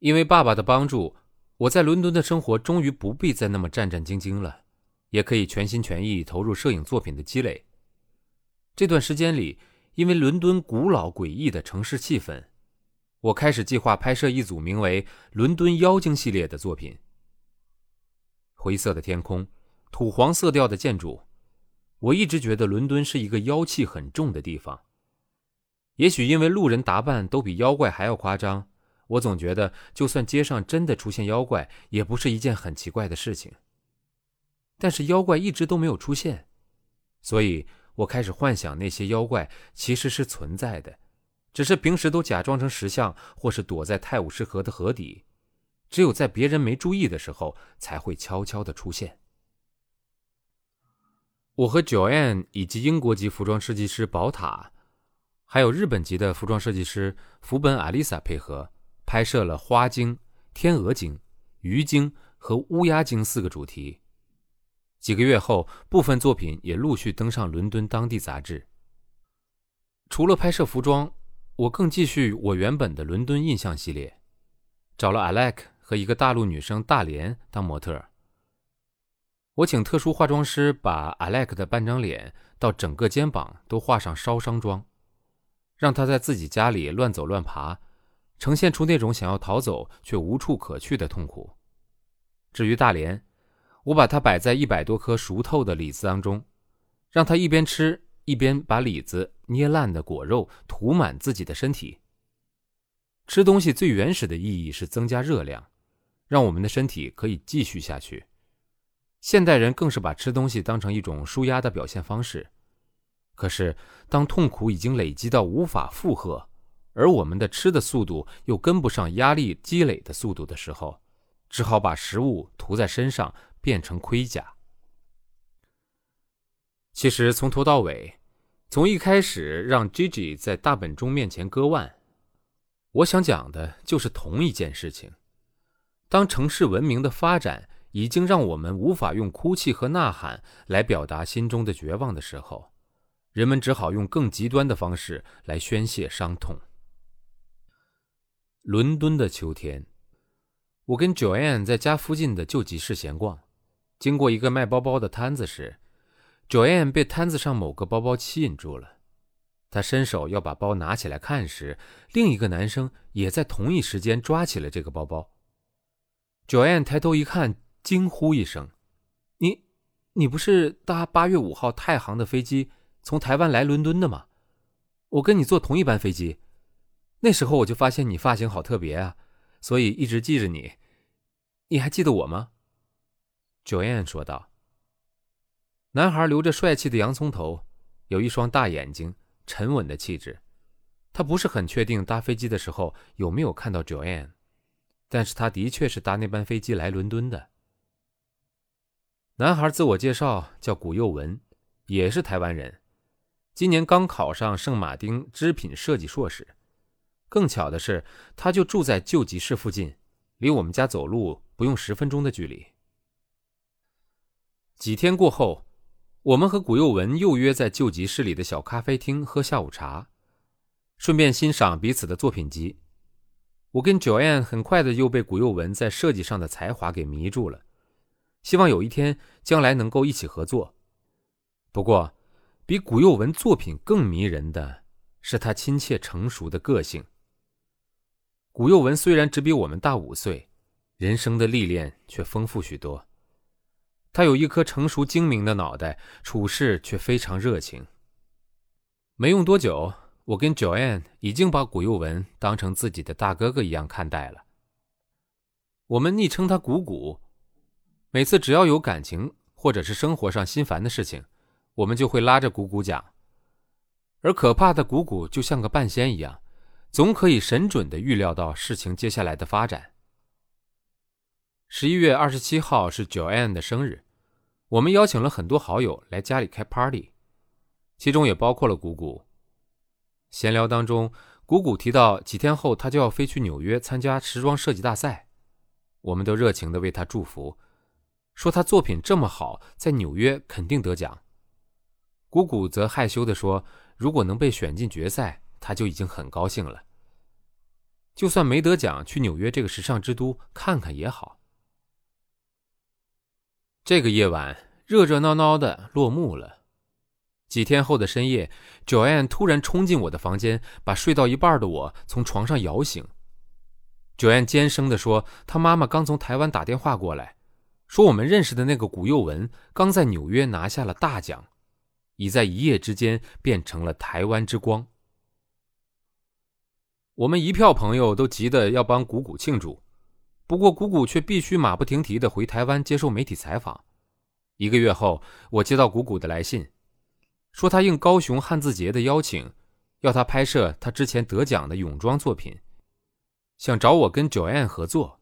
因为爸爸的帮助，我在伦敦的生活终于不必再那么战战兢兢了，也可以全心全意投入摄影作品的积累。这段时间里，因为伦敦古老诡异的城市气氛，我开始计划拍摄一组名为《伦敦妖精》系列的作品。灰色的天空，土黄色调的建筑，我一直觉得伦敦是一个妖气很重的地方。也许因为路人打扮都比妖怪还要夸张，我总觉得就算街上真的出现妖怪，也不是一件很奇怪的事情。但是妖怪一直都没有出现，所以。我开始幻想那些妖怪其实是存在的，只是平时都假装成石像，或是躲在泰晤士河的河底，只有在别人没注意的时候才会悄悄的出现。我和 Joanne 以及英国籍服装设计师宝塔，还有日本籍的服装设计师福本阿丽萨配合，拍摄了花精、天鹅精、鱼精和乌鸦精四个主题。几个月后，部分作品也陆续登上伦敦当地杂志。除了拍摄服装，我更继续我原本的伦敦印象系列，找了 Alec 和一个大陆女生大连当模特。我请特殊化妆师把 Alec 的半张脸到整个肩膀都画上烧伤妆，让他在自己家里乱走乱爬，呈现出那种想要逃走却无处可去的痛苦。至于大连，我把它摆在一百多颗熟透的李子当中，让它一边吃一边把李子捏烂的果肉涂满自己的身体。吃东西最原始的意义是增加热量，让我们的身体可以继续下去。现代人更是把吃东西当成一种舒压的表现方式。可是，当痛苦已经累积到无法负荷，而我们的吃的速度又跟不上压力积累的速度的时候，只好把食物涂在身上。变成盔甲。其实从头到尾，从一开始让 Gigi 在大本钟面前割腕，我想讲的就是同一件事情。当城市文明的发展已经让我们无法用哭泣和呐喊来表达心中的绝望的时候，人们只好用更极端的方式来宣泄伤痛。伦敦的秋天，我跟 Joanne 在家附近的旧集市闲逛。经过一个卖包包的摊子时，Joanne 被摊子上某个包包吸引住了。他伸手要把包拿起来看时，另一个男生也在同一时间抓起了这个包包。Joanne 抬头一看，惊呼一声：“你，你不是搭八月五号太行的飞机从台湾来伦敦的吗？我跟你坐同一班飞机。那时候我就发现你发型好特别啊，所以一直记着你。你还记得我吗？” Joanne 说道：“男孩留着帅气的洋葱头，有一双大眼睛，沉稳的气质。他不是很确定搭飞机的时候有没有看到 Joanne，但是他的确是搭那班飞机来伦敦的。男孩自我介绍叫古佑文，也是台湾人，今年刚考上圣马丁织品设计硕士。更巧的是，他就住在旧集市附近，离我们家走路不用十分钟的距离。”几天过后，我们和古佑文又约在旧集市里的小咖啡厅喝下午茶，顺便欣赏彼此的作品集。我跟 Joanne 很快的又被古佑文在设计上的才华给迷住了，希望有一天将来能够一起合作。不过，比古佑文作品更迷人的是他亲切成熟的个性。古佑文虽然只比我们大五岁，人生的历练却丰富许多。他有一颗成熟精明的脑袋，处事却非常热情。没用多久，我跟 Joanne 已经把古佑文当成自己的大哥哥一样看待了。我们昵称他“古古”。每次只要有感情或者是生活上心烦的事情，我们就会拉着古古讲。而可怕的古古就像个半仙一样，总可以神准的预料到事情接下来的发展。十一月二十七号是 Joanne 的生日。我们邀请了很多好友来家里开 party，其中也包括了姑姑。闲聊当中，姑姑提到几天后他就要飞去纽约参加时装设计大赛，我们都热情地为他祝福，说他作品这么好，在纽约肯定得奖。姑姑则害羞地说，如果能被选进决赛，她就已经很高兴了。就算没得奖，去纽约这个时尚之都看看也好。这个夜晚热热闹闹的落幕了。几天后的深夜，Joanne 突然冲进我的房间，把睡到一半的我从床上摇醒。Joanne 尖声地说：“她妈妈刚从台湾打电话过来，说我们认识的那个古佑文刚在纽约拿下了大奖，已在一夜之间变成了台湾之光。”我们一票朋友都急得要帮谷谷庆祝，不过谷谷却必须马不停蹄地回台湾接受媒体采访。一个月后，我接到谷谷的来信。说他应高雄汉字节的邀请，要他拍摄他之前得奖的泳装作品，想找我跟 Joanne 合作。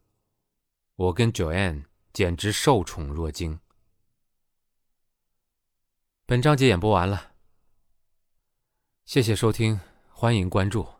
我跟 Joanne 简直受宠若惊。本章节演播完了，谢谢收听，欢迎关注。